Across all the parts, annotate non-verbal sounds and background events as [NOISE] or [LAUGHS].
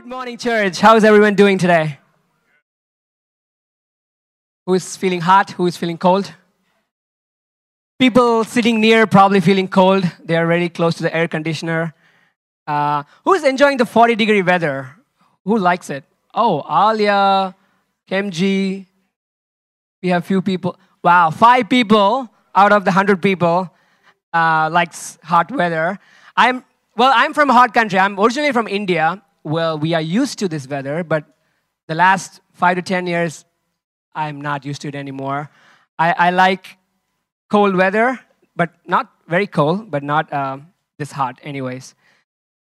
Good morning, church. How is everyone doing today? Who is feeling hot? Who is feeling cold? People sitting near probably feeling cold. They are very close to the air conditioner. Uh, who is enjoying the 40 degree weather? Who likes it? Oh, Alia, Kemji. We have few people. Wow, five people out of the 100 people uh, likes hot weather. I'm well. I'm from a hot country. I'm originally from India. Well, we are used to this weather, but the last five to ten years, I'm not used to it anymore. I, I like cold weather, but not very cold, but not um, this hot, anyways.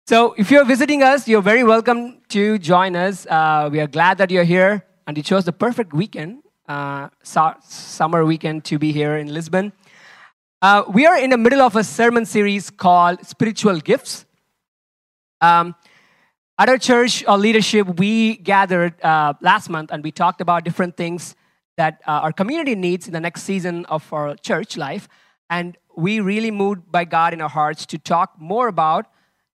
So, if you're visiting us, you're very welcome to join us. Uh, we are glad that you're here, and you chose the perfect weekend, uh, summer weekend, to be here in Lisbon. Uh, we are in the middle of a sermon series called Spiritual Gifts. Um, at our church our leadership, we gathered uh, last month and we talked about different things that uh, our community needs in the next season of our church life. And we really moved by God in our hearts to talk more about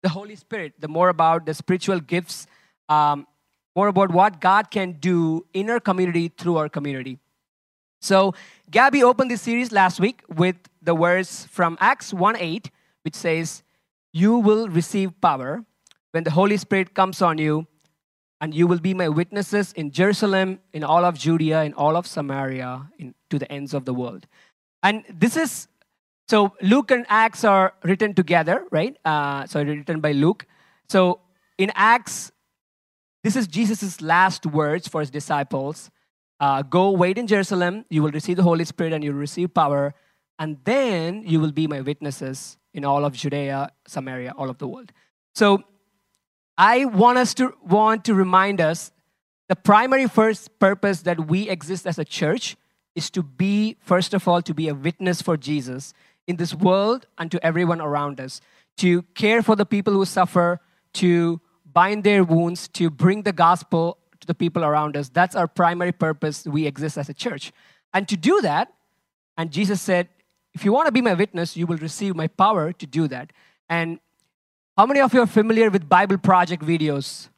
the Holy Spirit, the more about the spiritual gifts, um, more about what God can do in our community through our community. So, Gabby opened this series last week with the words from Acts 1 8, which says, You will receive power when the Holy Spirit comes on you, and you will be my witnesses in Jerusalem, in all of Judea, in all of Samaria, in, to the ends of the world. And this is so Luke and Acts are written together, right? Uh, so written by Luke. So in Acts, this is Jesus' last words for his disciples. Uh, Go wait in Jerusalem, you will receive the Holy Spirit and you will receive power, and then you will be my witnesses in all of Judea, Samaria, all of the world. So I want us to want to remind us the primary first purpose that we exist as a church is to be, first of all, to be a witness for Jesus in this world and to everyone around us, to care for the people who suffer, to bind their wounds, to bring the gospel to the people around us. That's our primary purpose. We exist as a church. And to do that, and Jesus said, if you want to be my witness, you will receive my power to do that. And how many of you are familiar with Bible Project videos?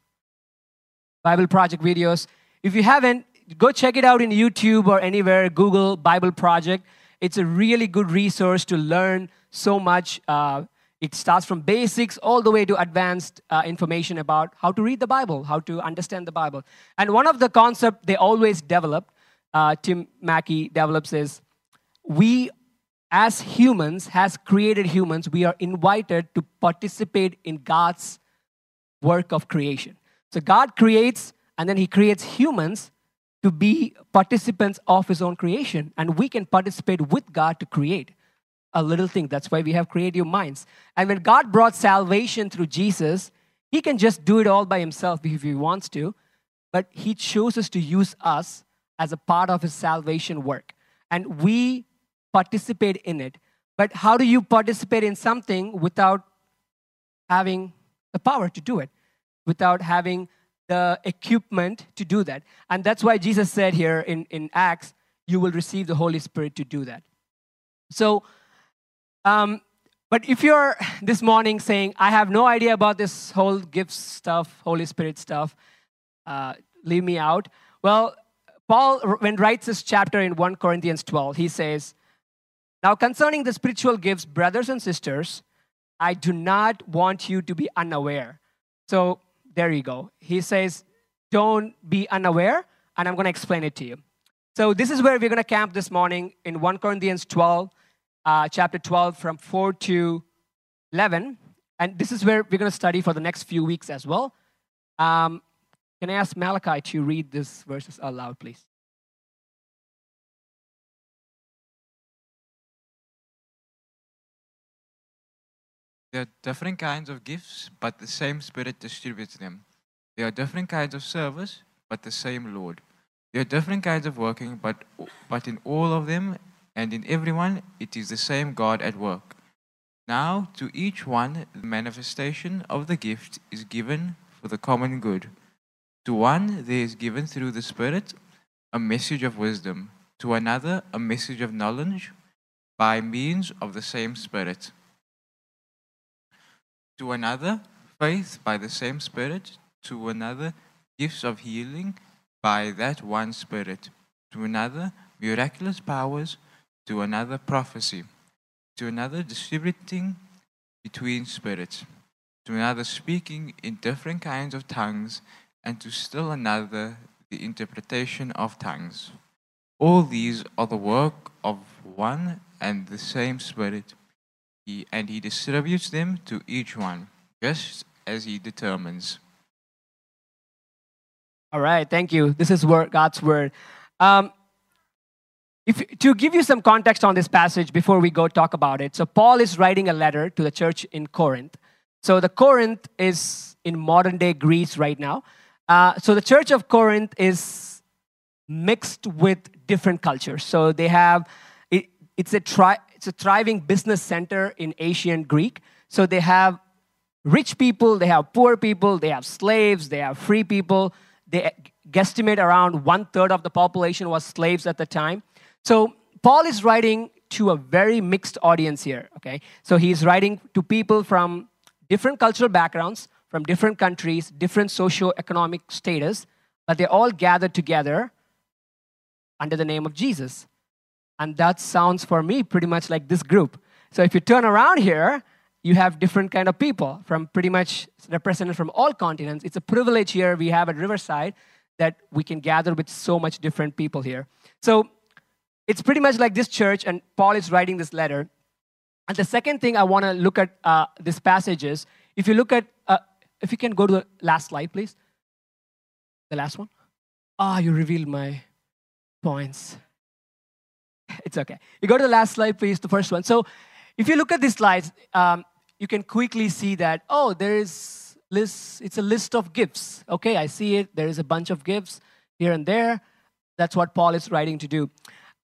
Bible Project videos. If you haven't, go check it out in YouTube or anywhere, Google Bible Project. It's a really good resource to learn so much. Uh, it starts from basics all the way to advanced uh, information about how to read the Bible, how to understand the Bible. And one of the concepts they always develop, uh, Tim Mackie develops, is we as humans, as created humans, we are invited to participate in God's work of creation. So God creates, and then He creates humans to be participants of His own creation. And we can participate with God to create a little thing. That's why we have creative minds. And when God brought salvation through Jesus, He can just do it all by Himself if He wants to, but He chooses to use us as a part of His salvation work. And we participate in it. But how do you participate in something without having the power to do it, without having the equipment to do that? And that's why Jesus said here in, in Acts, you will receive the Holy Spirit to do that. So, um, but if you're this morning saying, I have no idea about this whole gift stuff, Holy Spirit stuff, uh, leave me out. Well, Paul, when writes this chapter in 1 Corinthians 12, he says, now, concerning the spiritual gifts, brothers and sisters, I do not want you to be unaware. So, there you go. He says, don't be unaware, and I'm going to explain it to you. So, this is where we're going to camp this morning in 1 Corinthians 12, uh, chapter 12, from 4 to 11. And this is where we're going to study for the next few weeks as well. Um, can I ask Malachi to read these verses aloud, please? There are different kinds of gifts, but the same Spirit distributes them. There are different kinds of service, but the same Lord. There are different kinds of working, but, but in all of them and in everyone, it is the same God at work. Now, to each one, the manifestation of the gift is given for the common good. To one, there is given through the Spirit a message of wisdom, to another, a message of knowledge by means of the same Spirit to another faith by the same Spirit, to another, gifts of healing by that one Spirit, to another, miraculous powers, to another, prophecy, to another, distributing between spirits, to another, speaking in different kinds of tongues, and to still another, the interpretation of tongues. All these are the work of one and the same Spirit, he, and He distributes them to each one, just as He determines. All right, thank you. This is word, God's word. Um, if, to give you some context on this passage before we go talk about it, so Paul is writing a letter to the church in Corinth. So the Corinth is in modern day Greece right now. Uh, so the church of Corinth is mixed with different cultures. So they have it, it's a tri, it's a thriving business center in ancient Greek. So they have rich people, they have poor people, they have slaves, they have free people. They guesstimate around one third of the population was slaves at the time. So Paul is writing to a very mixed audience here. Okay, so he's writing to people from different cultural backgrounds, from different countries, different socio-economic status, but they're all gathered together under the name of Jesus. And that sounds for me pretty much like this group. So if you turn around here, you have different kind of people from pretty much represented from all continents. It's a privilege here we have at Riverside that we can gather with so much different people here. So it's pretty much like this church, and Paul is writing this letter. And the second thing I want to look at uh, this passage is if you look at, uh, if you can go to the last slide, please. The last one. Ah, oh, you revealed my points. [LAUGHS] It's okay. You go to the last slide, please, the first one. So if you look at these slides, um, you can quickly see that, oh, there is list, it's a list of gifts. Okay, I see it. There is a bunch of gifts here and there. That's what Paul is writing to do.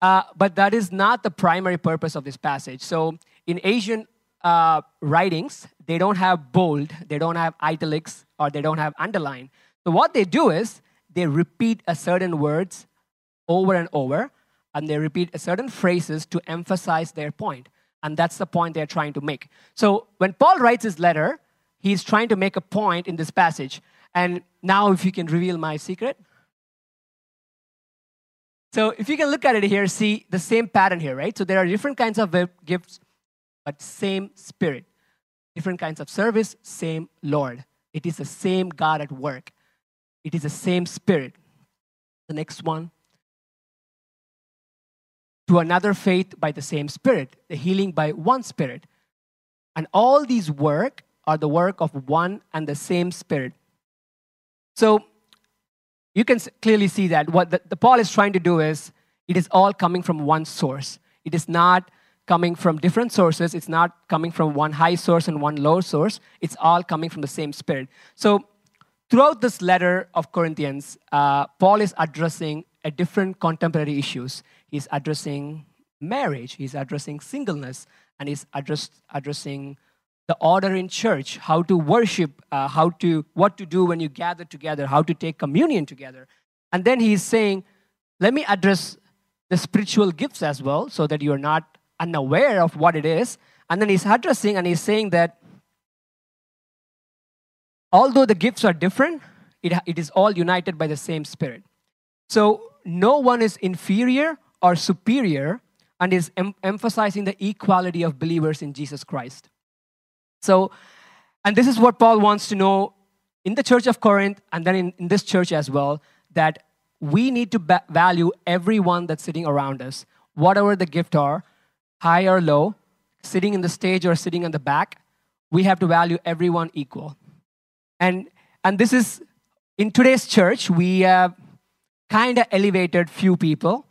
Uh, but that is not the primary purpose of this passage. So in Asian uh, writings, they don't have bold, they don't have italics, or they don't have underline. So what they do is they repeat a certain words over and over, and they repeat certain phrases to emphasize their point. And that's the point they're trying to make. So when Paul writes his letter, he's trying to make a point in this passage. And now, if you can reveal my secret. So if you can look at it here, see the same pattern here, right? So there are different kinds of gifts, but same spirit. Different kinds of service, same Lord. It is the same God at work. It is the same spirit. The next one to another faith by the same Spirit, the healing by one Spirit. And all these work are the work of one and the same Spirit. So you can clearly see that what the, the Paul is trying to do is it is all coming from one source. It is not coming from different sources. It's not coming from one high source and one low source. It's all coming from the same Spirit. So throughout this letter of Corinthians, uh, Paul is addressing a different contemporary issues. He's addressing marriage, he's addressing singleness, and he's address, addressing the order in church, how to worship, uh, how to what to do when you gather together, how to take communion together. And then he's saying, let me address the spiritual gifts as well, so that you're not unaware of what it is. And then he's addressing and he's saying that although the gifts are different, it, it is all united by the same Spirit. So no one is inferior or superior and is em- emphasizing the equality of believers in Jesus Christ. So, and this is what Paul wants to know in the church of Corinth and then in, in this church as well that we need to ba- value everyone that's sitting around us, whatever the gift are, high or low, sitting in the stage or sitting in the back. We have to value everyone equal. And, and this is in today's church, we have kind of elevated few people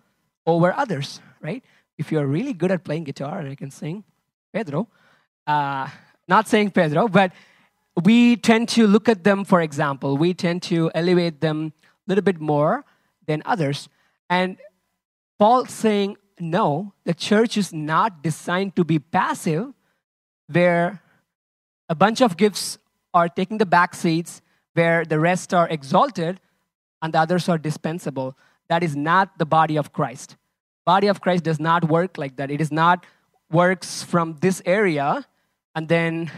over others, right? If you're really good at playing guitar and I can sing, Pedro, uh, not saying Pedro, but we tend to look at them for example. We tend to elevate them a little bit more than others. And Paul saying, no, the church is not designed to be passive, where a bunch of gifts are taking the back seats, where the rest are exalted and the others are dispensable. That is not the body of Christ. Body of Christ does not work like that. It is not works from this area and then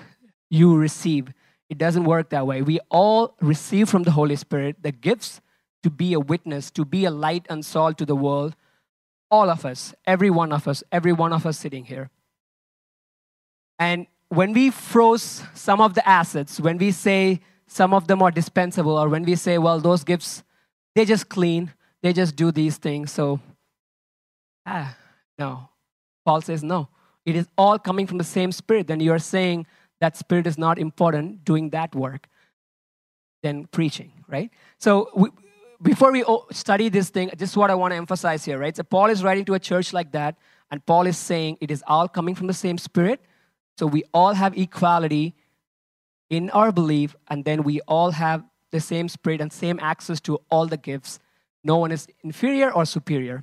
you receive. It doesn't work that way. We all receive from the Holy Spirit the gifts to be a witness, to be a light and salt to the world. All of us, every one of us, every one of us sitting here. And when we froze some of the assets, when we say some of them are dispensable, or when we say, well, those gifts, they just clean, they just do these things. So, ah, no. Paul says, no. It is all coming from the same spirit. Then you're saying that spirit is not important doing that work than preaching, right? So, we, before we study this thing, this is what I want to emphasize here, right? So, Paul is writing to a church like that, and Paul is saying it is all coming from the same spirit so we all have equality in our belief, and then we all have the same spirit and same access to all the gifts. No one is inferior or superior.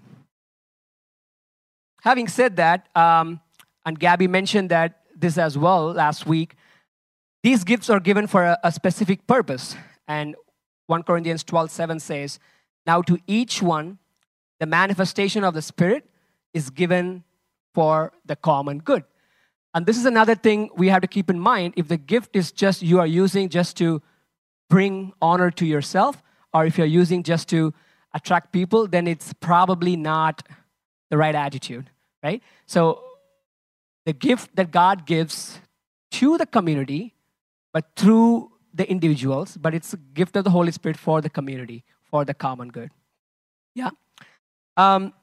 Having said that, um, and Gabby mentioned that this as well last week, these gifts are given for a, a specific purpose. And 1 Corinthians 12 7 says, Now to each one, the manifestation of the Spirit is given for the common good. And this is another thing we have to keep in mind. If the gift is just you are using just to bring honor to yourself, or if you're using just to attract people, then it's probably not the right attitude, right? So the gift that God gives to the community, but through the individuals, but it's a gift of the Holy Spirit for the community, for the common good. Yeah. Um,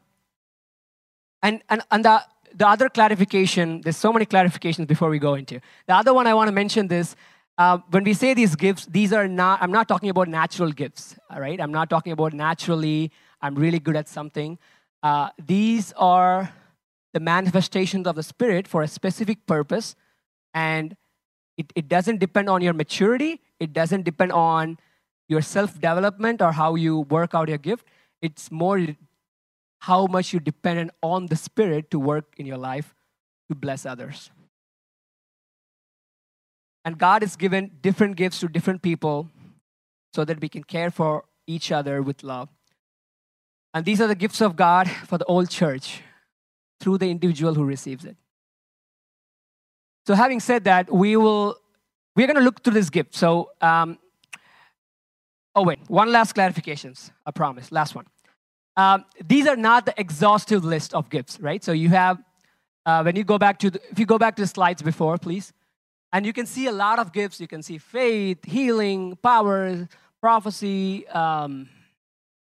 and, and, and the, the other clarification, there's so many clarifications before we go into. The other one I want to mention this. Uh, when we say these gifts, these are not, I'm not talking about natural gifts, all right? I'm not talking about naturally, I'm really good at something. Uh, these are the manifestations of the Spirit for a specific purpose, and it, it doesn't depend on your maturity, it doesn't depend on your self development or how you work out your gift. It's more how much you're dependent on the Spirit to work in your life to bless others. And God has given different gifts to different people so that we can care for each other with love. And these are the gifts of God for the old church through the individual who receives it. So, having said that, we will we're going to look through this gift. So, um, oh wait, one last clarifications. I promise. Last one. Um, these are not the exhaustive list of gifts, right? So you have, uh, when you go back to, the, if you go back to the slides before, please, and you can see a lot of gifts. You can see faith, healing, power, prophecy, um,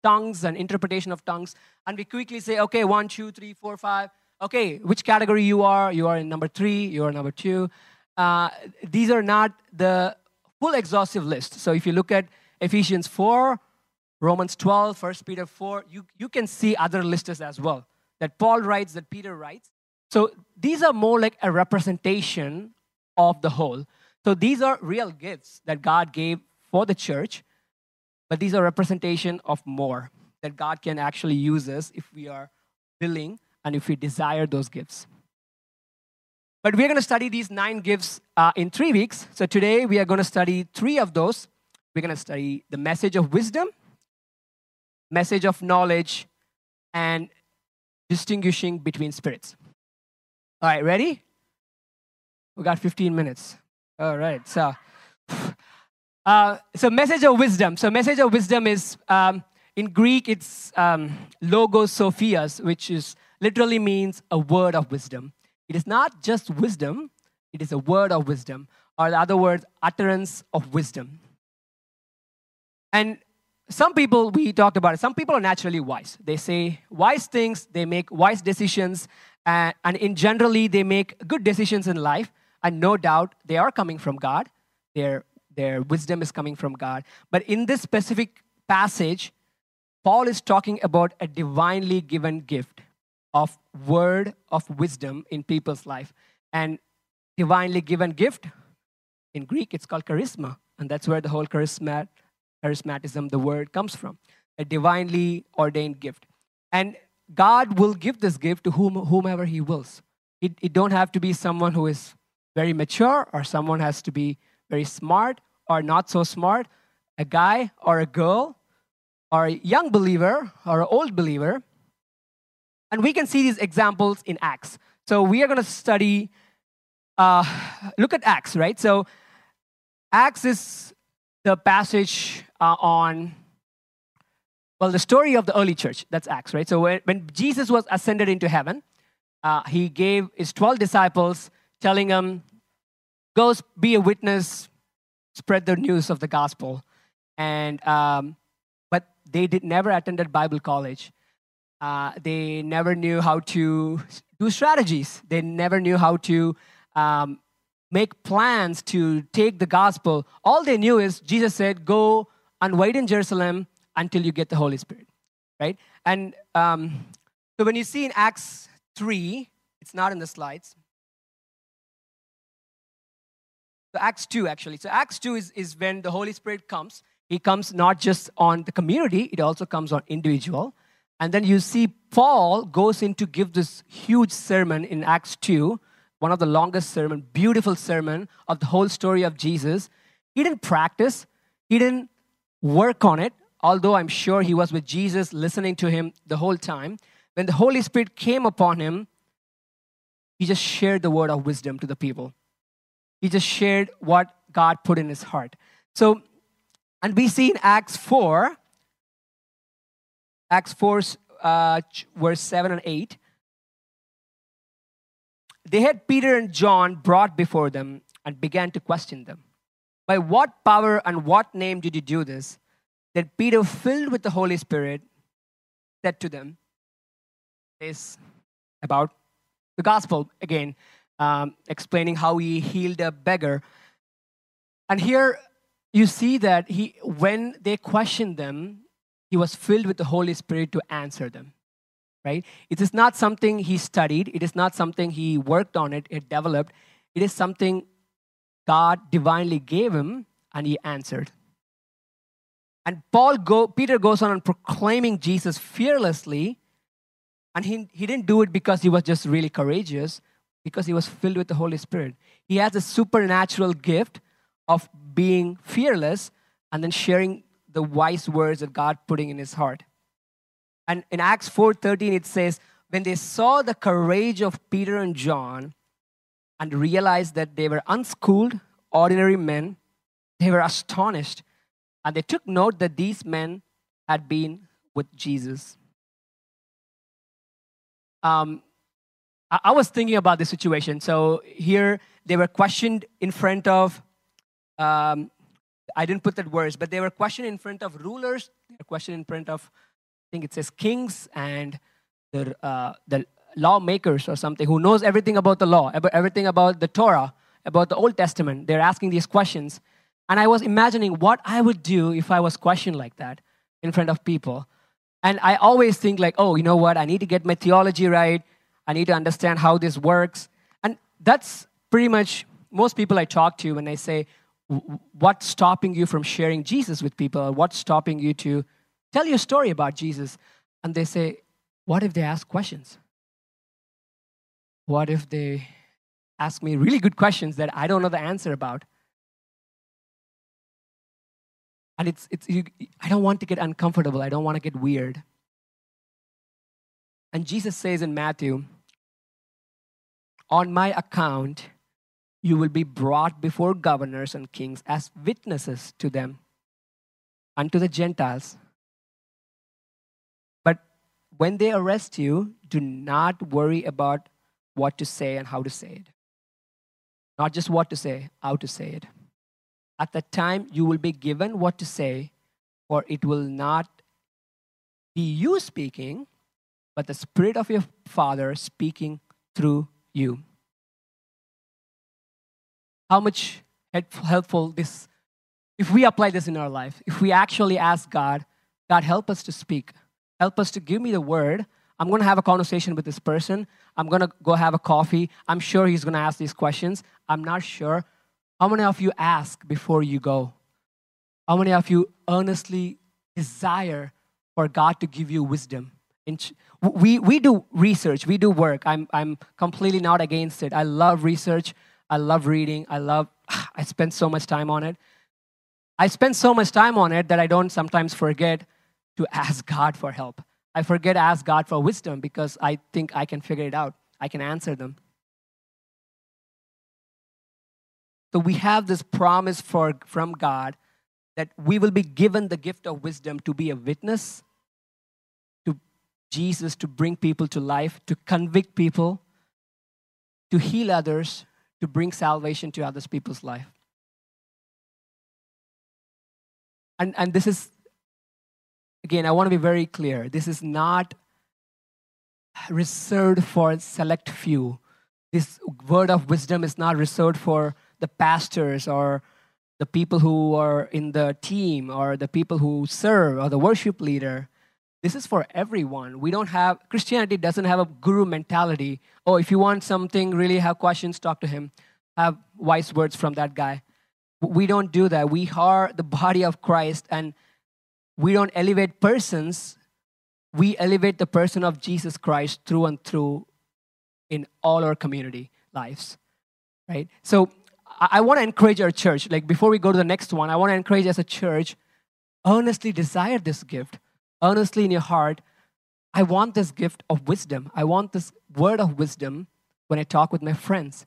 tongues, and interpretation of tongues. And we quickly say, okay, one, two, three, four, five. Okay, which category you are? You are in number three, you are number two. Uh, these are not the full exhaustive list. So if you look at Ephesians 4, Romans 12, 1 Peter 4, you, you can see other lists as well that Paul writes, that Peter writes. So these are more like a representation of the whole. So these are real gifts that God gave for the church, but these are representation of more that God can actually use us if we are willing and if we desire those gifts. But we're going to study these nine gifts uh, in three weeks. So today we are going to study three of those. We're going to study the message of wisdom, message of knowledge, and distinguishing between spirits. All right, ready? We got 15 minutes. All right, so. Uh, so message of wisdom. So message of wisdom is um, in Greek it's um, logos sophias, which is literally means a word of wisdom. It is not just wisdom; it is a word of wisdom, or in other words, utterance of wisdom. And some people, we talked about it, some people are naturally wise. They say wise things, they make wise decisions, and, and in generally, they make good decisions in life. And no doubt, they are coming from God. Their, their wisdom is coming from God. But in this specific passage, Paul is talking about a divinely given gift of word of wisdom in people's life. And divinely given gift, in Greek, it's called charisma. And that's where the whole charisma charismatism, the word comes from, a divinely ordained gift. And God will give this gift to whom, whomever He wills. It, it don't have to be someone who is very mature or someone has to be very smart or not so smart, a guy or a girl or a young believer or an old believer. And we can see these examples in Acts. So we are going to study, uh, look at Acts, right? So Acts is the passage uh, on, well, the story of the early church. That's Acts, right? So when, when Jesus was ascended into heaven, uh, he gave his 12 disciples, telling them, Go be a witness, spread the news of the gospel. And, um, but they did never attended Bible college. Uh, they never knew how to do strategies. They never knew how to um, make plans to take the gospel. All they knew is Jesus said, Go and wait in Jerusalem until you get the Holy Spirit, right? And um, so when you see in Acts 3, it's not in the slides. So Acts 2, actually. So Acts 2 is, is when the Holy Spirit comes. He comes not just on the community, it also comes on individual. And then you see Paul goes in to give this huge sermon in Acts 2, one of the longest sermon, beautiful sermon of the whole story of Jesus. He didn't practice, he didn't work on it, although I'm sure he was with Jesus listening to him the whole time. When the Holy Spirit came upon him, he just shared the word of wisdom to the people. He just shared what God put in his heart. So, and we see in Acts 4, Acts 4, uh, verse 7 and 8. They had Peter and John brought before them and began to question them. By what power and what name did you do this? Then Peter, filled with the Holy Spirit, said to them, This about the gospel again, um, explaining how he healed a beggar. And here you see that he, when they questioned them, he was filled with the Holy Spirit to answer them. Right? It is not something he studied. It is not something he worked on it. It developed. It is something God divinely gave him, and he answered. And Paul go, Peter goes on and proclaiming Jesus fearlessly, and he, he didn't do it because he was just really courageous, because he was filled with the Holy Spirit. He has a supernatural gift of being fearless and then sharing the wise words that God putting in his heart. And in Acts 4:13 it says when they saw the courage of Peter and John and realized that they were unschooled ordinary men they were astonished and they took note that these men had been with Jesus. Um, I, was thinking about this situation. So here they were questioned in front of um, I didn't put that words, but they were questioned in front of rulers. They were questioned in front of, I think it says kings and the, uh, the lawmakers or something who knows everything about the law, about everything about the Torah, about the Old Testament. They're asking these questions. And I was imagining what I would do if I was questioned like that in front of people. And I always think like, oh, you know what? I need to get my theology right. I need to understand how this works. And that's pretty much most people I talk to when they say, what's stopping you from sharing Jesus with people? What's stopping you to tell your story about Jesus? And they say, What if they ask questions? What if they ask me really good questions that I don't know the answer about? And it's, it's you, I don't want to get uncomfortable. I don't want to get weird. And Jesus says in Matthew, on my account, you will be brought before governors and kings as witnesses to them and to the Gentiles. But when they arrest you, do not worry about what to say and how to say it. Not just what to say, how to say it. At that time, you will be given what to say, for it will not be you speaking, but the Spirit of your Father speaking through you. How much helpful this if we apply this in our life if we actually ask god god help us to speak. Help us to give me the word. I'm going to have a conversation with this person. I'm going to go have a coffee. I'm sure he's going to ask these questions. I'm not sure. How many of you ask before you go? How many of you earnestly desire for god to give you wisdom we, we do research we do work I'm, I'm completely not against it i love research I love reading. I love, [SIGHS] I spend so much time on it. I spend so much time on it that I don't sometimes forget to [LAUGHS] ask God for help. I forget to ask God for wisdom because I think I can figure it out. I can answer them. So we have this promise for, from God that we will be given the gift of wisdom to be a witness Jesus, to bring people to life, to convict people, to heal others, to bring salvation to others people's life. And, and this is, again, I want to be very clear. This is not reserved for select few. This word of wisdom is not reserved for the pastors or the people who are in the team or the people who serve or the worship leader. This is for everyone. We don't have, Christianity doesn't have a guru mentality. Oh, if you want something, really have questions, talk to him. Have wise words from that guy. We don't do that. We are the body of Christ and we don't elevate persons. We elevate the person of Jesus Christ through and through in all our community lives. Right? So I, want to encourage our church, like before we go to the next one, I want to encourage as a church, earnestly desire this gift, earnestly in your heart. I want this gift of wisdom. I want this word of wisdom when I talk with my friends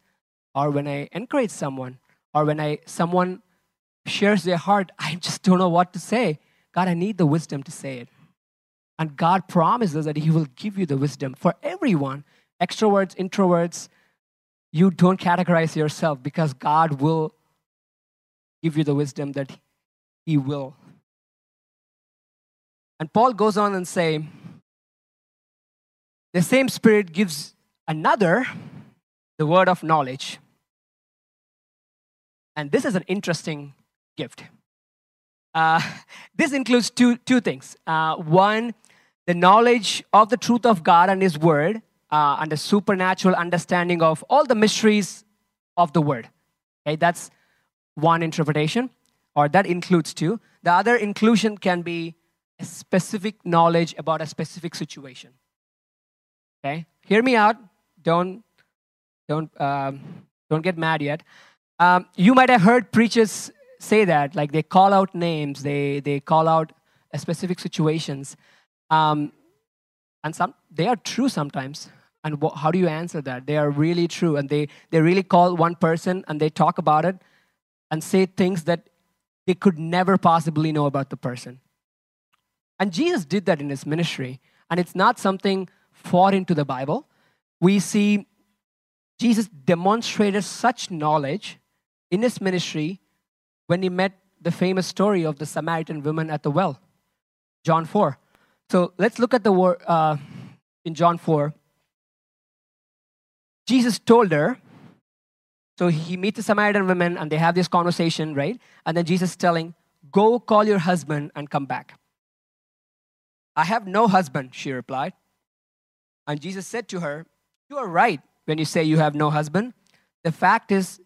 or when I encourage someone or when I someone shares their heart, I just don't know what to say. God, I need the wisdom to say it. And God promises that He will give you the wisdom for everyone extroverts, introverts, you don't categorize yourself because God will give you the wisdom that He will. And Paul goes on and say, the same Spirit gives another the word of knowledge. And this is an interesting gift. Uh, [LAUGHS] this includes two, two things. Uh, one, the knowledge of the truth of God and His Word, uh, and the supernatural understanding of all the mysteries of the word. Okay, that's one interpretation, or that includes two. The other inclusion can be a specific knowledge about a specific situation. Okay, hear me out. Don't don't um, don't get mad yet. Um, you might have heard preachers say that, like they call out names, they they call out specific situations, um, and some they are true sometimes and wh- how do you answer that they are really true and they, they really call one person and they talk about it and say things that they could never possibly know about the person and jesus did that in his ministry and it's not something foreign to the bible we see jesus demonstrated such knowledge in his ministry when he met the famous story of the samaritan woman at the well john 4 so let's look at the word uh, in john 4 Jesus told her, so he meets the Samaritan woman and they have this conversation, right? And then Jesus is telling, Go call your husband and come back. I have no husband, she replied. And Jesus said to her, You are right when you say you have no husband. The fact is,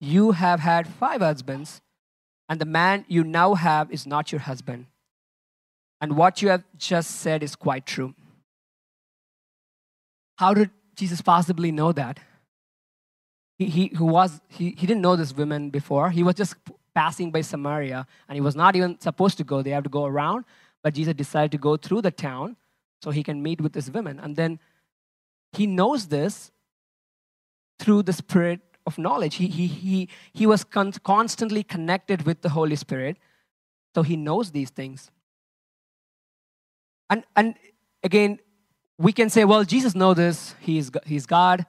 you have had five husbands, and the man you now have is not your husband. And what you have just said is quite true. How did Jesus possibly know that? He, he, who was, he, he didn't know this woman before. He was just passing by Samaria and he was not even supposed to go. They have to go around. But Jesus decided to go through the town so he can meet with this woman. And then he knows this through the spirit of knowledge. He, he, he, he was con- constantly connected with the Holy Spirit. So he knows these things. And, and again, we can say, well, Jesus knows this. He's, he's God.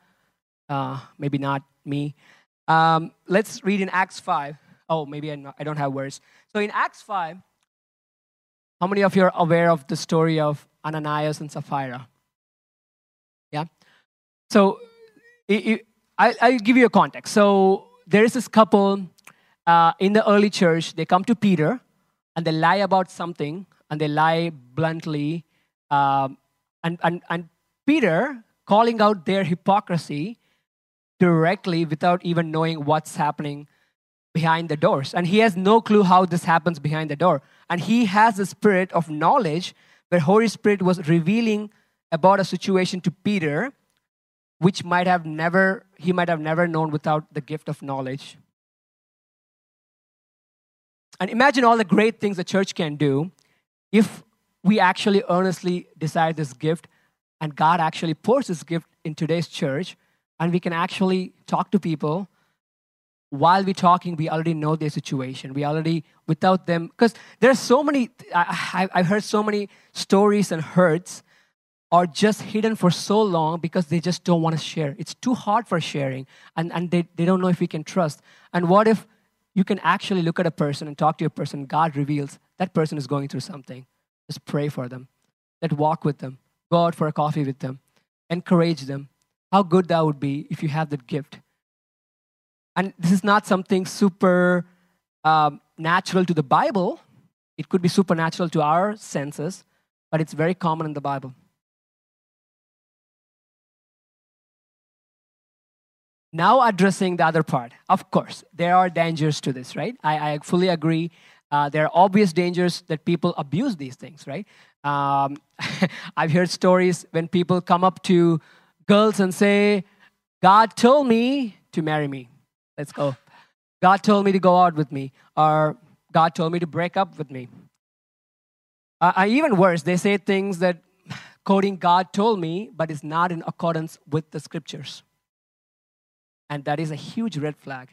Uh, maybe not me. Um, let's read in Acts 5. Oh, maybe I, not, I don't have words. So in Acts 5, how many of you are aware of the story of Ananias and Sapphira? Yeah? So it, it, I, I'll give you a context. So there is this couple uh, in the early church. They come to Peter and they lie about something and they lie bluntly. Um, and, and, and Peter, calling out their hypocrisy directly without even knowing what's happening behind the doors. And he has no clue how this happens behind the door. And he has the spirit of knowledge where Holy Spirit was revealing about a situation to Peter which might have never he might have never known without the gift of knowledge. And imagine all the great things the church can do if we actually earnestly desire this gift and God actually pours this gift in today's church and we can actually talk to people while we're talking, we already know their situation. We already, without them, because there's so many, I, I've heard so many stories and hurts are just hidden for so long because they just don't want to share. It's too hard for sharing, and, and they, they don't know if we can trust. And what if you can actually look at a person and talk to a person, God reveals that person is going through something. Just pray for them. Let walk with them. Go out for a coffee with them. Encourage them. How good that would be if you have that gift. And this is not something super um, natural to the Bible. It could be supernatural to our senses, but it's very common in the Bible. Now, addressing the other part, of course, there are dangers to this, right? I, I fully agree. Uh, there are obvious dangers that people abuse these things, right? Um, [LAUGHS] I've heard stories when people come up to girls and say, God told me to marry me. Let's go. God told me to go out with me, or God told me to break up with me. Uh, even worse, they say things that [SIGHS] quoting God told me, but is not in accordance with the scriptures. And that is a huge red flag.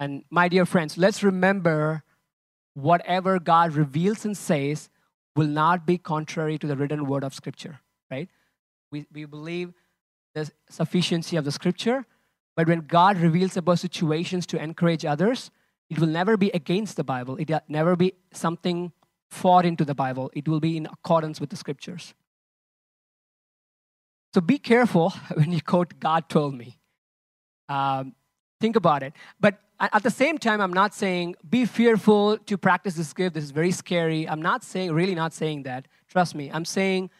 And my dear friends, let's remember whatever God reveals and says will not be contrary to the written word of Scripture, right? We, we believe the sufficiency of the Scripture, but when God reveals about situations to encourage others, it will never be against the Bible. It will never be something fought into the Bible. It will be in accordance with the Scriptures. So be careful [LAUGHS] when you quote, God told me. Um, think about it. But at the same time, I'm not saying be fearful to practice this gift. This is very scary. I'm not saying, really not saying that. Trust me. I'm saying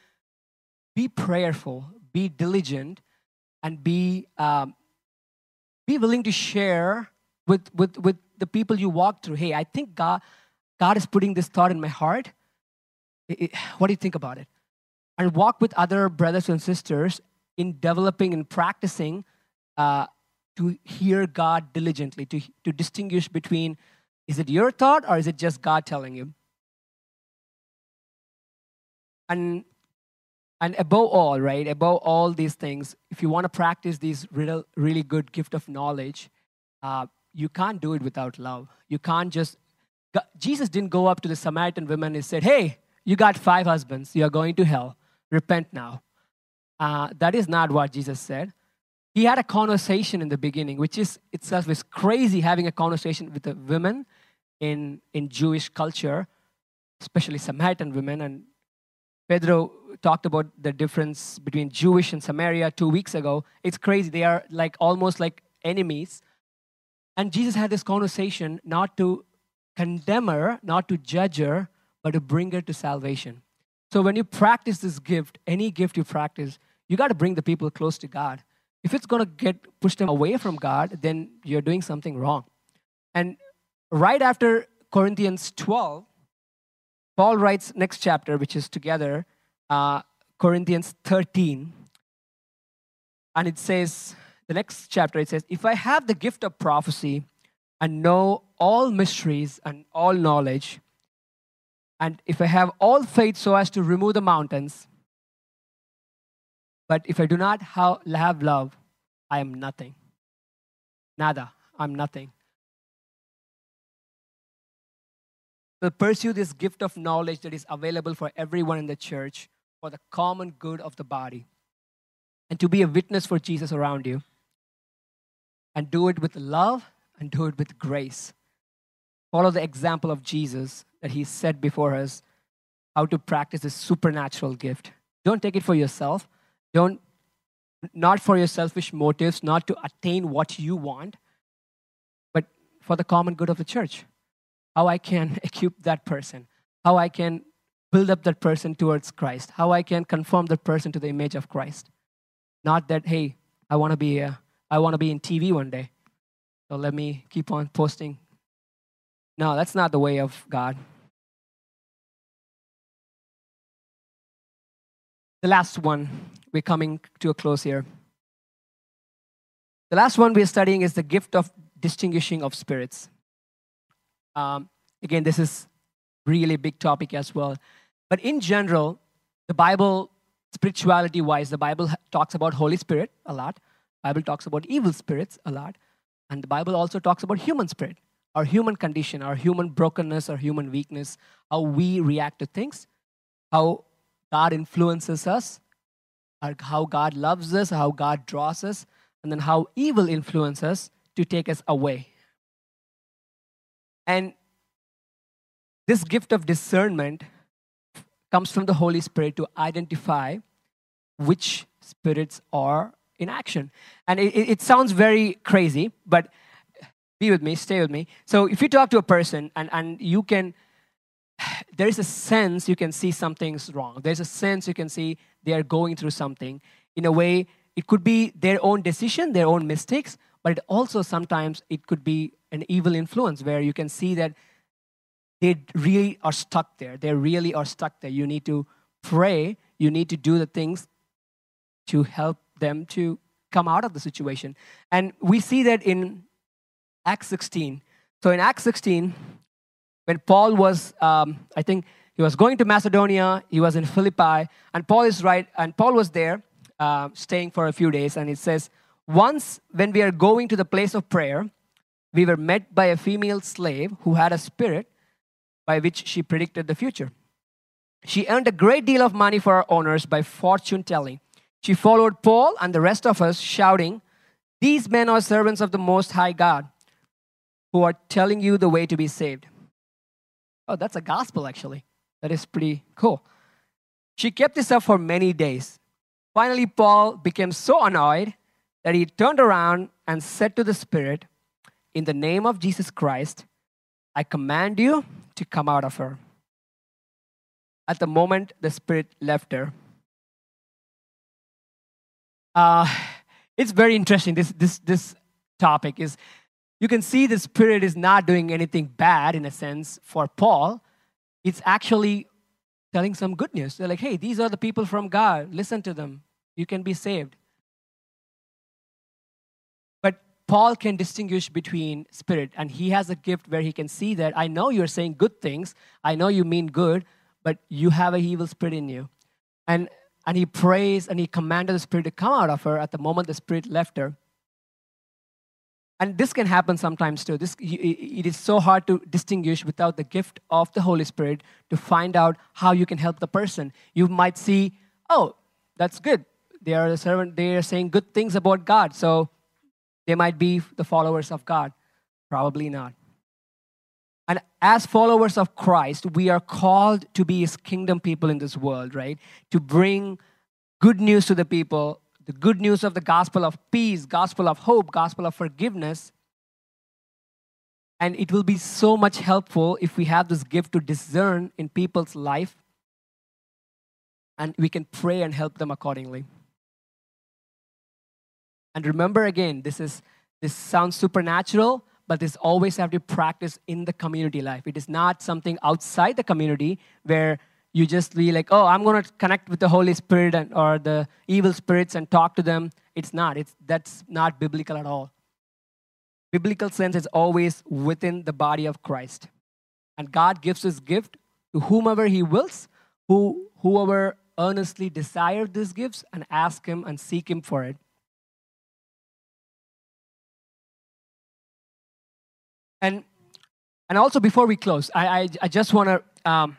be prayerful, be diligent, and be, um, be willing to share with, with, with the people you walk through. Hey, I think God, God is putting this thought in my heart. It, it, what do you think about it? And walk with other brothers and sisters in developing and practicing uh, to hear God diligently, to, to distinguish between is it your thought or is it just God telling you? And, and above all, right, above all these things, if you want to practice these real, really good gift of knowledge, uh, you can't do it without love. You can't just, Jesus didn't go up to the Samaritan woman and said, hey, you got five husbands, you're going to hell, repent now. Uh, that is not what Jesus said he had a conversation in the beginning, which is itself is crazy having a conversation with a woman in, in Jewish culture, especially Samaritan women. And Pedro talked about the difference between Jewish and Samaria two weeks ago. It's crazy. They are like almost like enemies. And Jesus had this conversation not to condemn her, not to judge her, but to bring her to salvation. So when you practice this gift, any gift you practice, you got to bring the people close to God if it's going to get push them away from God, then you're doing something wrong. And right after Corinthians 12, Paul writes next chapter, which is together, uh, Corinthians 13. And it says, the next chapter, it says, If I have the gift of prophecy and know all mysteries and all knowledge, and if I have all faith so as to remove the mountains, but if I do not have love, I am nothing. Nada. I'm nothing. So pursue this gift of knowledge that is available for everyone in the church for the common good of the body and to be a witness for Jesus around you. And do it with love and do it with grace. Follow the example of Jesus that he set before us how to practice this supernatural gift. Don't take it for yourself, don't, not for your selfish motives, not to attain what you want, but for the common good of the church. How I can [LAUGHS] equip that person, how I can build up that person towards Christ, how I can conform that person to the image of Christ. Not that, hey, I want to be, uh, I want to be in TV one day, so let me keep on posting. No, that's not the way of God. the last one, we're coming to a close here. The last one we're studying is the gift of distinguishing of spirits. Um, again, this is really big topic as well. But in general, the Bible, spirituality wise, the Bible talks about Holy Spirit a lot. Bible talks about evil spirits a lot. And the Bible also talks about human spirit, our human condition, our human brokenness, our human weakness, how we react to things, how God influences us, how God loves us, how God draws us, and then how evil influences us to take us away. And this gift of discernment comes from the Holy Spirit to identify which spirits are in action. And it, it, sounds very crazy, but be with me, stay with me. So if you talk to a person and, and you can, [SIGHS] there is a sense you can see something's wrong. There's a sense you can see they are going through something. In a way, it could be their own decision, their own mistakes, but it also sometimes it could be an evil influence where you can see that they really are stuck there. They really are stuck there. You need to pray. You need to do the things to help them to come out of the situation. And we see that in Acts 16. So in Acts 16, when Paul was, um, I think he was going to Macedonia, he was in Philippi, and Paul is right, and Paul was there uh, staying for a few days, and it says, Once when we are going to the place of prayer, we were met by a female slave who had a spirit by which she predicted the future. She earned a great deal of money for her owners by fortune telling. She followed Paul and the rest of us, shouting, These men are servants of the Most High God who are telling you the way to be saved. Oh, that's a gospel, actually. That is pretty cool. She kept this up for many days. Finally, Paul became so annoyed that he turned around and said to the Spirit, In the name of Jesus Christ, I command you to come out of her. At the moment the spirit left her, uh, it's very interesting. This, this, this topic is you can see the spirit is not doing anything bad in a sense for Paul. It's actually telling some good news. They're like, hey, these are the people from God. Listen to them. You can be saved. Paul can distinguish between spirit, and he has a gift where he can see that I know you're saying good things, I know you mean good, but you have a evil spirit in you. And and he prays and he commanded the spirit to come out of her at the moment the spirit left her. And this can happen sometimes too. This, it is so hard to distinguish without the gift of the Holy Spirit to find out how you can help the person. You might see, oh, that's good. They are a servant. They are saying good things about God. So they might be the followers of God. Probably not. And as followers of Christ, we are called to be his kingdom people in this world, right? To bring good news to the people, the good news of the gospel of peace, gospel of hope, gospel of forgiveness. And it will be so much helpful if we have this gift to discern in people's life and we can pray and help them accordingly. And remember again, this is this sounds supernatural, but this always have to practice in the community life. It is not something outside the community where you just be like, oh, I'm going to connect with the Holy Spirit and, or the evil spirits and talk to them. It's not. It's, that's not biblical at all. Biblical sense is always within the body of Christ. And God gives his gift to whomever he wills, who, whoever earnestly desire these gifts and ask him and seek him for it. And, and also, before we close, I, I, I just want to um,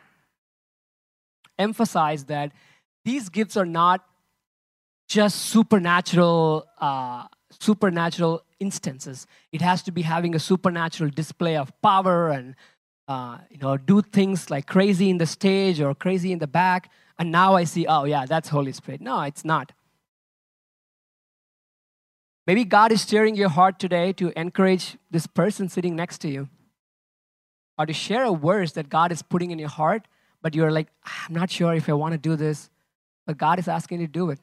emphasize that these gifts are not just supernatural, uh, supernatural instances. It has to be having a supernatural display of power and uh, you know do things like crazy in the stage or crazy in the back. And now I see, oh yeah, that's Holy Spirit. No, it's not. Maybe God is stirring your heart today to encourage this person sitting next to you or to share a verse that God is putting in your heart, but you're like, I'm not sure if I want to do this, but God is asking you to do it.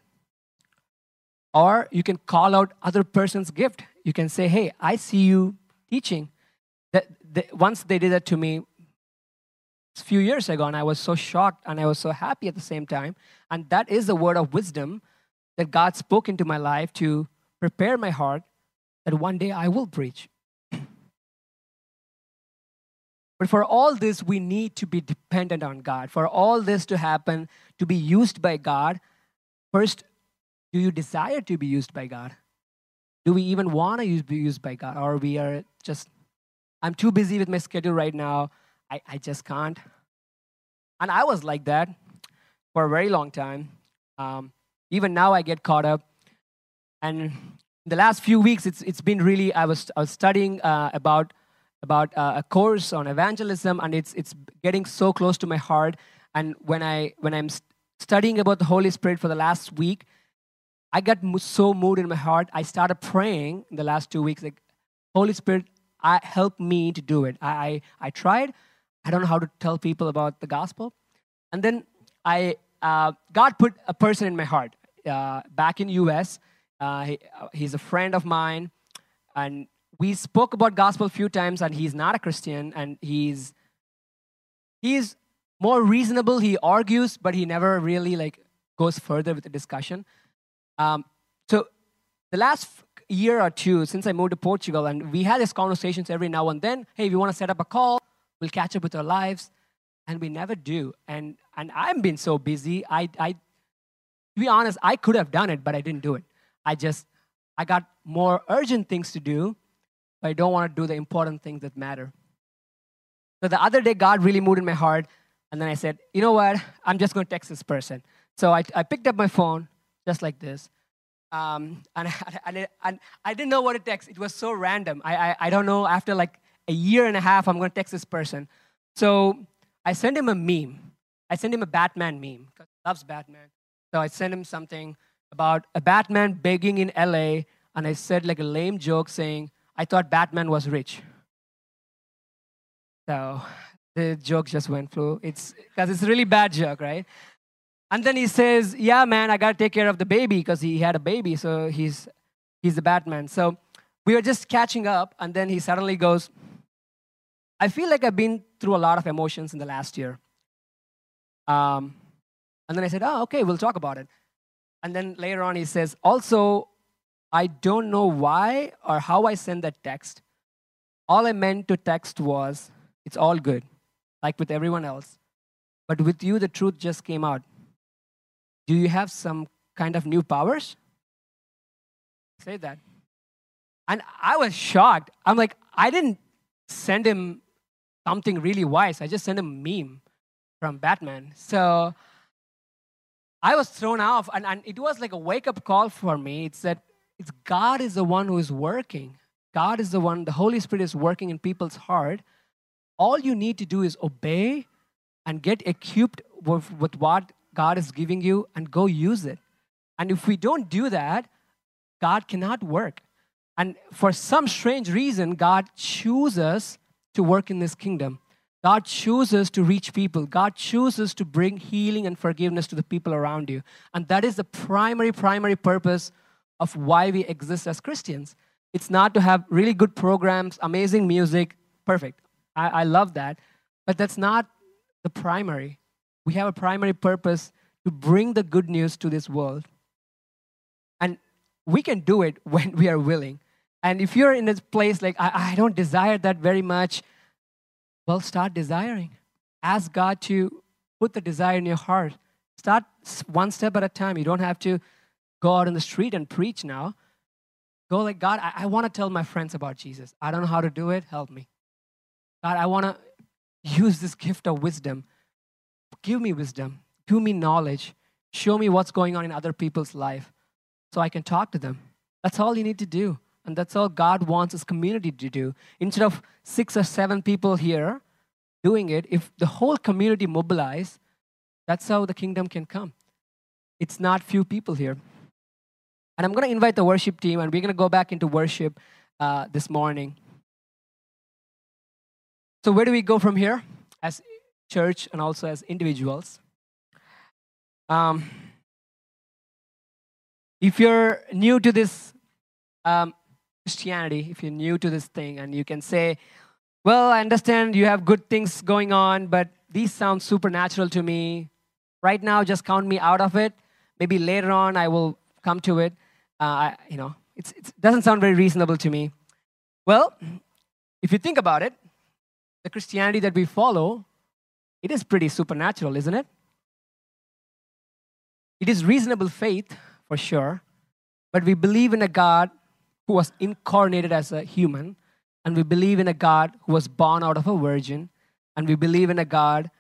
Or you can call out other person's gift. You can say, Hey, I see you teaching. That, once they did that to me a few years ago, and I was so shocked and I was so happy at the same time. And that is the word of wisdom that God spoke into my life to prepare my heart that one day I will preach. [CLEARS THROAT] But for all this, we need to be dependent on God. For all this to happen, to be used by God, first, do you desire to be used by God? do we even want to be used by God? Or we are just, I'm too busy with my schedule right now. I, I just can't. And I was like that for a very long time. Um, even now, I get caught up. And the last few weeks, it's, it's been really, I was, I was studying uh, about, about uh, a course on evangelism, and it's, it's getting so close to my heart. And when, I, when I'm studying about the Holy Spirit for the last week, I got so moved in my heart. I started praying in the last two weeks, like, Holy Spirit, I, help me to do it. I, I, I tried. I don't know how to tell people about the gospel. And then I, uh, God put a person in my heart uh, back in US. Uh, he, uh, he's a friend of mine, and we spoke about gospel a few times. And he's not a Christian, and he's he's more reasonable. He argues, but he never really like goes further with the discussion. Um, so the last year or two since I moved to Portugal, and we had these conversations every now and then. Hey, we want to set up a call. We'll catch up with our lives, and we never do. And and I've been so busy. I I to be honest, I could have done it, but I didn't do it. I just I got more urgent things to do, but I don't want to do the important things that matter. So the other day, God really moved in my heart, and then I said, you know what? I'm just going to text this person. So I, I picked up my phone just like this. Um, [LAUGHS] and, and, and, I didn't know what to text. It was so random. I, I, I don't know, after like a year and a half, I'm going to text this person. So I sent him a meme. I sent him a Batman meme because he loves Batman. So I sent him something about a Batman begging in LA, and I said like a lame joke saying, I thought Batman was rich. So the joke just went through. It's because it's a really bad joke, right? And then he says, Yeah, man, I got to take care of the baby because he had a baby. So he's, he's the Batman. So we were just catching up. And then he suddenly goes, I feel like I've been through a lot of emotions in the last year. Um, and then I said, Oh, okay, we'll talk about it. And then later on, he says, Also, I don't know why or how I sent that text. All I meant to text was, It's all good, like with everyone else. But with you, the truth just came out. Do you have some kind of new powers? Say that. And I was shocked. I'm like, I didn't send him something really wise. I just sent him a meme from Batman. So I was thrown off, and, and it was like a wake up call for me. It's that it's God is the one who is working. God is the one, the Holy Spirit is working in people's heart. All you need to do is obey and get equipped with, with what God is giving you and go use it. And if we don't do that, God cannot work. And for some strange reason, God chooses to work in this kingdom. God chooses to reach people. God chooses to bring healing and forgiveness to the people around you. And that is the primary, primary purpose of why we exist as Christians. It's not to have really good programs, amazing music, perfect. I, I love that. But that's not the primary. We have a primary purpose to bring the good news to this world. And we can do it [LAUGHS] when we are willing. And if you're in a place like, I, I don't desire that very much, well, start desiring. Ask God to put the desire in your heart. Start one step at a time. You don't have to go out in the street and preach now. Go like, God, I, I want to tell my friends about Jesus. I don't know how to do it. Help me. God, I want to use this gift of wisdom Give me wisdom, give me knowledge, show me what's going on in other people's life so I can talk to them. That's all you need to do. And that's all God wants His community to do. Instead of six or seven people here doing it, if the whole community mobilize, that's how the kingdom can come. It's not few people here. And I'm going to invite the worship team, and we're going to go back into worship uh, this morning. So, where do we go from here? As church and also as individuals. Um, if you're new to this um, Christianity, if you're new to this thing, and you can say, Well, I understand you have good things going on, but these sound supernatural to me. Right now, just count me out of it. Maybe later on, I will come to it. Uh, I, you know, it doesn't sound very reasonable to me. Well, if you think about it, the Christianity that we follow it is pretty supernatural, isn't it? It is reasonable faith, for sure, but we believe in a God who was incarnated as a human, and we believe in a God who was born out of a virgin, and we believe in a God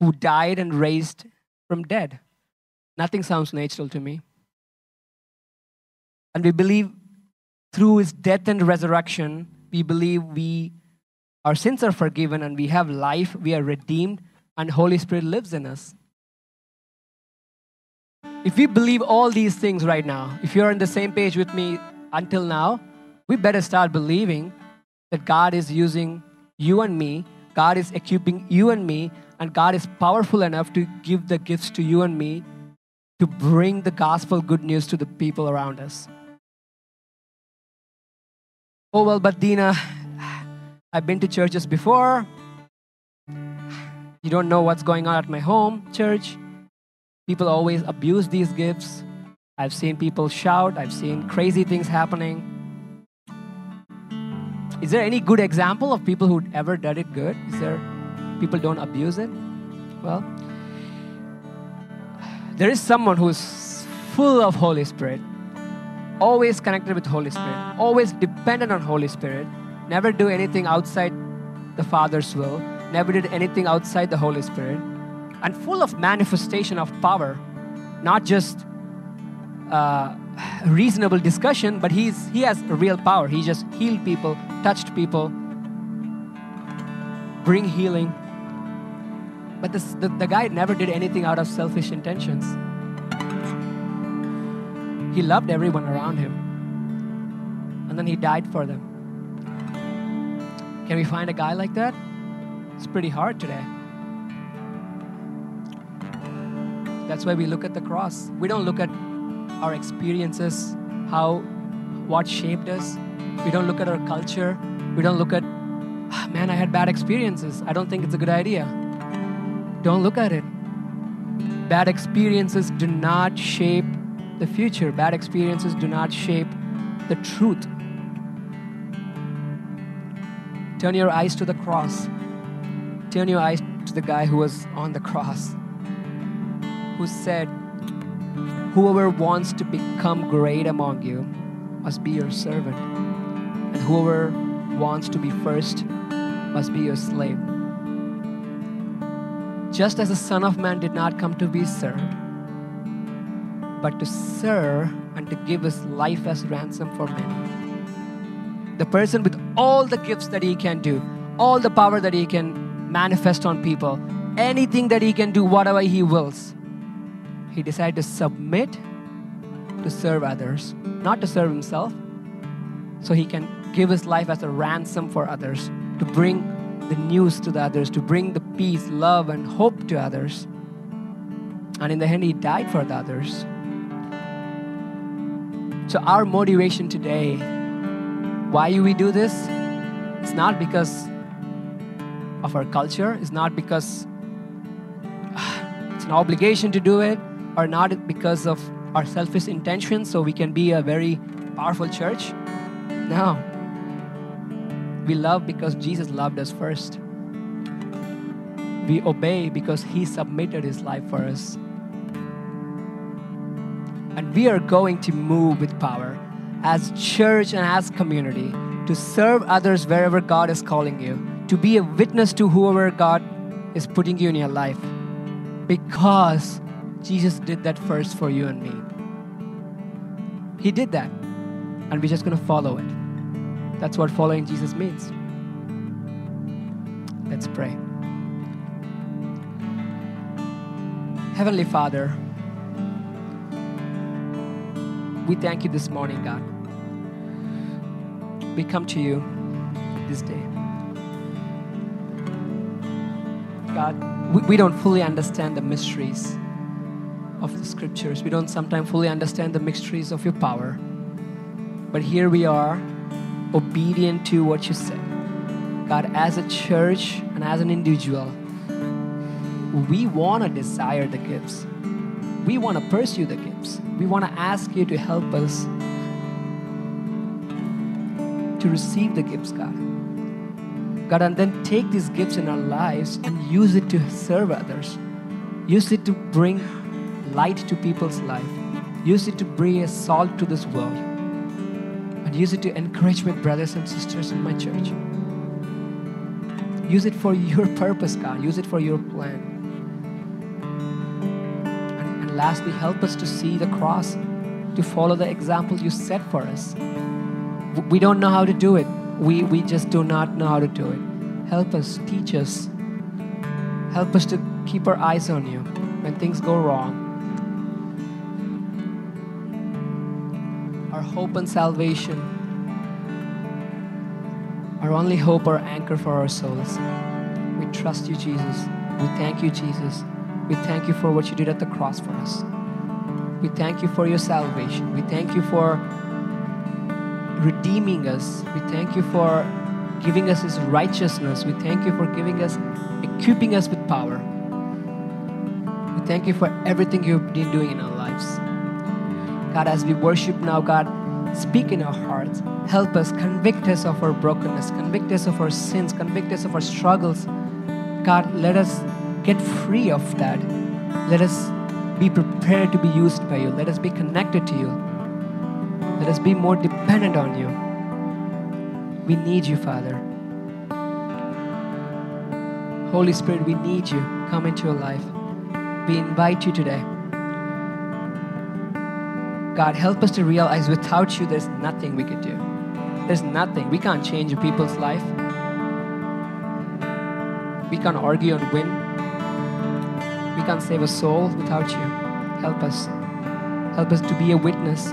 who died and raised from dead. Nothing sounds natural to me. And we believe through his death and resurrection, we believe we our sins are forgiven and we have life, we are redeemed, and Holy Spirit lives in us. If we believe all these things right now, if you're on the same page with me until now, we better start believing that God is using you and me, God is equipping you and me, and God is powerful enough to give the gifts to you and me to bring the gospel good news to the people around us. Oh, well, but Dina, I've been to churches before. You don't know what's going on at my home church. People always abuse these gifts. I've seen people shout, I've seen crazy things happening. Is there any good example of people who ever did it good? Is there people don't abuse it? Well, there is someone who's full of Holy Spirit, always connected with Holy Spirit, always dependent on Holy Spirit, never do anything outside the Father's will, never did anything outside the Holy Spirit, and full of manifestation of power, not just uh, reasonable discussion, but he's, he has real power. He just healed people, touched people, bring healing. But this, the, the guy never did anything out of selfish intentions. He loved everyone around him. And then he died for them. Can we find a guy like that? It's pretty hard today. That's why we look at the cross. We don't look at our experiences, how, what shaped us. We don't look at our culture. We don't look at, "Ah, man, I had bad experiences. I don't think it's a good idea. Don't look at it. Bad experiences do not shape the future, bad experiences do not shape the truth. Turn your eyes to the cross. Turn your eyes to the guy who was on the cross, who said, Whoever wants to become great among you must be your servant, and whoever wants to be first must be your slave. Just as the Son of Man did not come to be served, but to serve and to give his life as ransom for many. The person with all the gifts that he can do, all the power that he can manifest on people, anything that he can do, whatever he wills, he decided to submit to serve others, not to serve himself, so he can give his life as a ransom for others, to bring the news to the others, to bring the peace, love, and hope to others. And in the end, he died for the others. So, our motivation today, why we do this, it's not because of our culture, it's not because [SIGHS] it's an obligation to do it, or not because of our selfish intentions, so we can be a very powerful church. No. We love because Jesus loved us first. We obey because he submitted his life for us. And we are going to move with power as church and as community to serve others wherever God is calling you, to be a witness to whoever God is putting you in your life. Because Jesus did that first for you and me. He did that. And we're just going to follow it. That's what following Jesus means. Let's pray. Heavenly Father, we thank you this morning, God. We come to you this day. God, we, we don't fully understand the mysteries of the scriptures. We don't sometimes fully understand the mysteries of your power. But here we are, obedient to what you said. God, as a church and as an individual, we want to desire the gifts. We want to pursue the gifts. We want to ask you to help us to receive the gifts, God. God, and then take these gifts in our lives and use it to serve others. Use it to bring light to people's life. Use it to bring a salt to this world. and use it to encourage my brothers and sisters in my church. Use it for [LAUGHS] your purpose, God. Use it for your plan. And, and lastly, help us to see the cross, to follow the example you set for us. We don't know how to do it. We, we just do not know how to do it. Help us, teach us. Help us to keep our eyes on you when things go wrong. Our hope and salvation, our only hope, our anchor for our souls. We trust you, Jesus. We thank you, Jesus. We thank you for what you did at the cross for us. We thank you for your salvation. We thank you for redeeming us. We thank you for giving us His righteousness. We thank you for giving us, equipping us with power. We thank you for everything you've been doing in our lives. God, as we worship now, God, speak in our hearts. Help us, convict us of our brokenness, convict us of our sins, convict us of our struggles. God, let us get free of that. Let us be prepared to be used by you. Let us be connected to you. Let us be more dependent on you. We need you, Father. Holy Spirit, we need you. Come into your life. We invite you today. God, help us to realize without you, there's nothing we could do. There's nothing. We can't change a people's life. We can't argue and win. We can't save a soul without you. Help us. Help us to be a witness